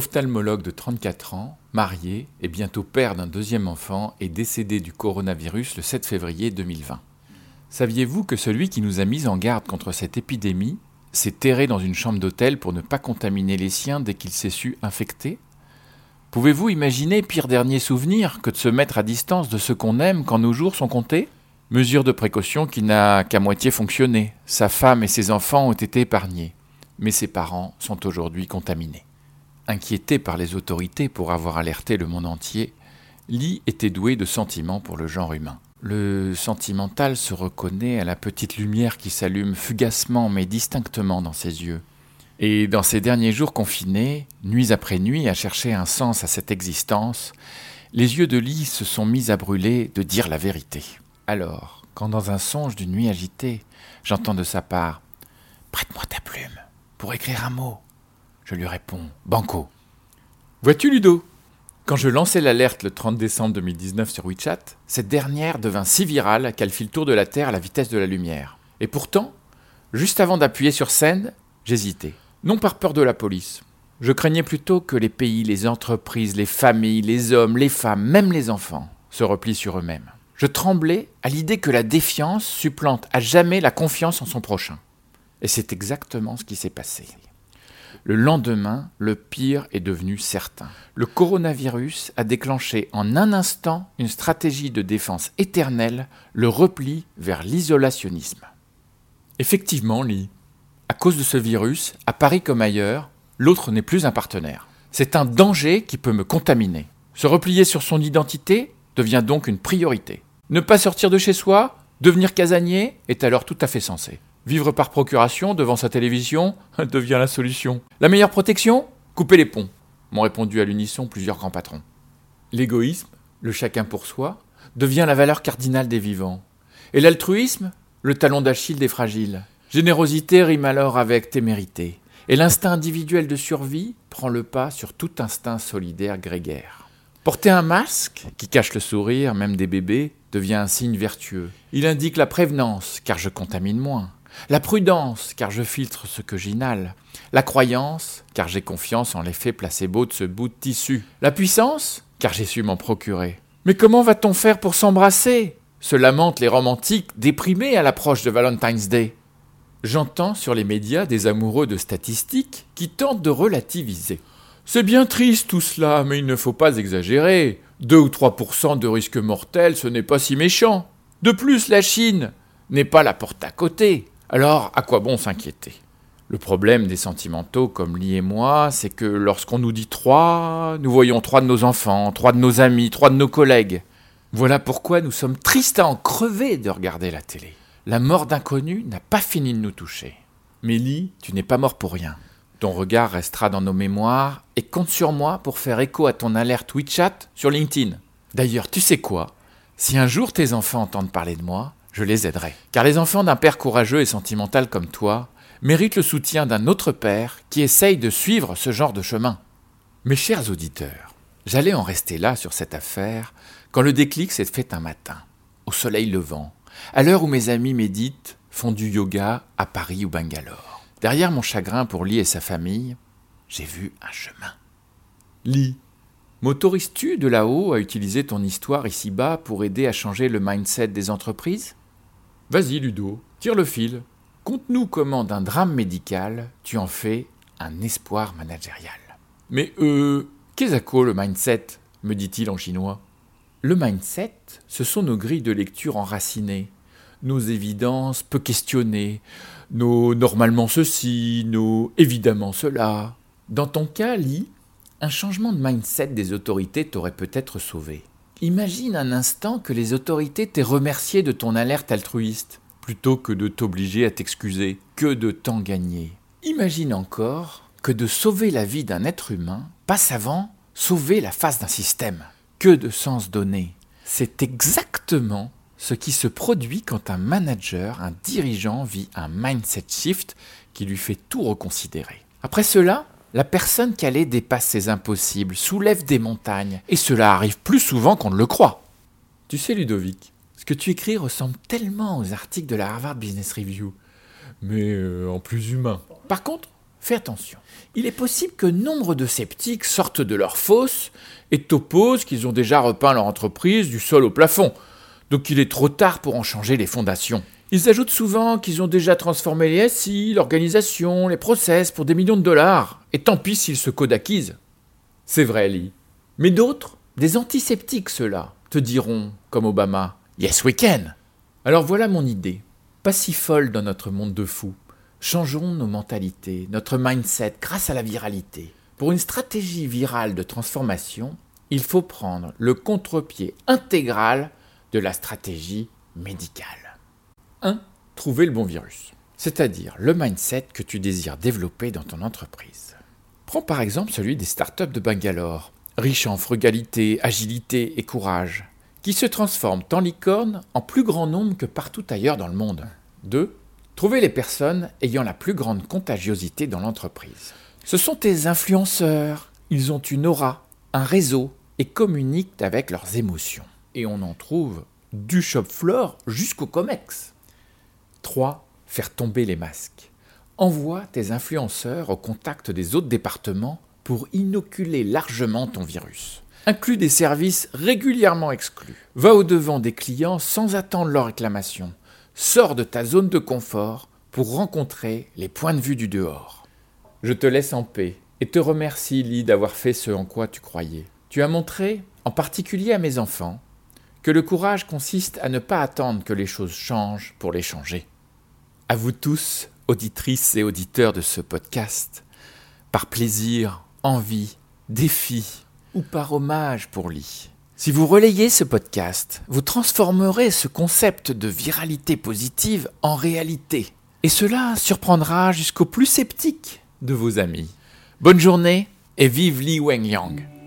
ophtalmologue de 34 ans, marié et bientôt père d'un deuxième enfant, est décédé du coronavirus le 7 février 2020. Saviez-vous que celui qui nous a mis en garde contre cette épidémie s'est terré dans une chambre d'hôtel pour ne pas contaminer les siens dès qu'il s'est su infecté Pouvez-vous imaginer pire dernier souvenir que de se mettre à distance de ceux qu'on aime quand nos jours sont comptés? Mesure de précaution qui n'a qu'à moitié fonctionné. Sa femme et ses enfants ont été épargnés, mais ses parents sont aujourd'hui contaminés. Inquiété par les autorités pour avoir alerté le monde entier, Lee était doué de sentiments pour le genre humain. Le sentimental se reconnaît à la petite lumière qui s'allume fugacement mais distinctement dans ses yeux. Et dans ces derniers jours confinés, nuit après nuit, à chercher un sens à cette existence, les yeux de Lee se sont mis à brûler de dire la vérité. Alors, quand dans un songe d'une nuit agitée, j'entends de sa part Prête-moi ta plume pour écrire un mot, je lui réponds Banco. Vois-tu, Ludo Quand je lançai l'alerte le 30 décembre 2019 sur WeChat, cette dernière devint si virale qu'elle fit le tour de la Terre à la vitesse de la lumière. Et pourtant, juste avant d'appuyer sur scène, j'hésitais. Non par peur de la police. Je craignais plutôt que les pays, les entreprises, les familles, les hommes, les femmes, même les enfants, se replient sur eux-mêmes. Je tremblais à l'idée que la défiance supplante à jamais la confiance en son prochain. Et c'est exactement ce qui s'est passé. Le lendemain, le pire est devenu certain. Le coronavirus a déclenché en un instant une stratégie de défense éternelle, le repli vers l'isolationnisme. Effectivement, Lee, à cause de ce virus, à Paris comme ailleurs, l'autre n'est plus un partenaire. C'est un danger qui peut me contaminer. Se replier sur son identité devient donc une priorité. Ne pas sortir de chez soi, devenir casanier, est alors tout à fait sensé. Vivre par procuration devant sa télévision devient la solution. La meilleure protection Couper les ponts, m'ont répondu à l'unisson plusieurs grands patrons. L'égoïsme, le chacun pour soi, devient la valeur cardinale des vivants. Et l'altruisme, le talon d'Achille des fragiles. Générosité rime alors avec témérité. Et l'instinct individuel de survie prend le pas sur tout instinct solidaire grégaire. Porter un masque, qui cache le sourire, même des bébés, devient un signe vertueux. Il indique la prévenance, car je contamine moins. La prudence, car je filtre ce que j'inhale. La croyance, car j'ai confiance en l'effet placebo de ce bout de tissu. La puissance, car j'ai su m'en procurer. Mais comment va-t-on faire pour s'embrasser? Se lamentent les romantiques déprimés à l'approche de Valentine's Day. J'entends sur les médias des amoureux de statistiques qui tentent de relativiser. C'est bien triste tout cela, mais il ne faut pas exagérer. 2 ou 3% de risque mortel, ce n'est pas si méchant. De plus, la Chine n'est pas la porte à côté. Alors, à quoi bon s'inquiéter? Le problème des sentimentaux comme Lee et moi, c'est que lorsqu'on nous dit trois, nous voyons trois de nos enfants, trois de nos amis, trois de nos collègues. Voilà pourquoi nous sommes tristes à en crever de regarder la télé. La mort d'inconnu n'a pas fini de nous toucher. Mais Lee, tu n'es pas mort pour rien. Ton regard restera dans nos mémoires et compte sur moi pour faire écho à ton alerte WeChat sur LinkedIn. D'ailleurs, tu sais quoi? Si un jour tes enfants entendent parler de moi, je les aiderai. Car les enfants d'un père courageux et sentimental comme toi méritent le soutien d'un autre père qui essaye de suivre ce genre de chemin. Mes chers auditeurs, j'allais en rester là sur cette affaire quand le déclic s'est fait un matin, au soleil levant, à l'heure où mes amis méditent, font du yoga à Paris ou Bangalore. Derrière mon chagrin pour Lee et sa famille, j'ai vu un chemin. Lee, m'autorises-tu de là-haut à utiliser ton histoire ici-bas pour aider à changer le mindset des entreprises? Vas-y, Ludo, tire le fil. Conte-nous comment d'un drame médical, tu en fais un espoir managérial. Mais euh, qu'est-ce que le mindset me dit-il en chinois. Le mindset, ce sont nos grilles de lecture enracinées, nos évidences peu questionnées, nos normalement ceci, nos évidemment cela. Dans ton cas, Lee, un changement de mindset des autorités t'aurait peut-être sauvé. Imagine un instant que les autorités t'aient remercié de ton alerte altruiste, plutôt que de t'obliger à t'excuser. Que de temps gagné. Imagine encore que de sauver la vie d'un être humain passe avant sauver la face d'un système. Que de sens donné. C'est exactement ce qui se produit quand un manager, un dirigeant vit un mindset shift qui lui fait tout reconsidérer. Après cela, la personne calée dépasse ses impossibles, soulève des montagnes, et cela arrive plus souvent qu'on ne le croit. Tu sais, Ludovic, ce que tu écris ressemble tellement aux articles de la Harvard Business Review, mais euh, en plus humain. Par contre, fais attention. Il est possible que nombre de sceptiques sortent de leur fosse et t'opposent qu'ils ont déjà repeint leur entreprise du sol au plafond, donc il est trop tard pour en changer les fondations. Ils ajoutent souvent qu'ils ont déjà transformé les SI, l'organisation, les process pour des millions de dollars, et tant pis s'ils se codaquisent. C'est vrai, Lee. Mais d'autres, des antisceptiques ceux-là, te diront, comme Obama, Yes we can. Alors voilà mon idée. Pas si folle dans notre monde de fous. Changeons nos mentalités, notre mindset grâce à la viralité. Pour une stratégie virale de transformation, il faut prendre le contre-pied intégral de la stratégie médicale. 1. Trouver le bon virus, c'est-à-dire le mindset que tu désires développer dans ton entreprise. Prends par exemple celui des startups de Bangalore, riches en frugalité, agilité et courage, qui se transforment en licorne en plus grand nombre que partout ailleurs dans le monde. 2. Trouver les personnes ayant la plus grande contagiosité dans l'entreprise. Ce sont tes influenceurs. Ils ont une aura, un réseau et communiquent avec leurs émotions. Et on en trouve du shop floor jusqu'au COMEX. 3. Faire tomber les masques. Envoie tes influenceurs au contact des autres départements pour inoculer largement ton virus. Inclus des services régulièrement exclus. Va au-devant des clients sans attendre leur réclamation. Sors de ta zone de confort pour rencontrer les points de vue du dehors. Je te laisse en paix et te remercie, Lee, d'avoir fait ce en quoi tu croyais. Tu as montré, en particulier à mes enfants, que le courage consiste à ne pas attendre que les choses changent pour les changer. À vous tous, auditrices et auditeurs de ce podcast, par plaisir, envie, défi ou par hommage pour Lee. Si vous relayez ce podcast, vous transformerez ce concept de viralité positive en réalité. Et cela surprendra jusqu'aux plus sceptiques de vos amis. Bonne journée et vive Li Wenliang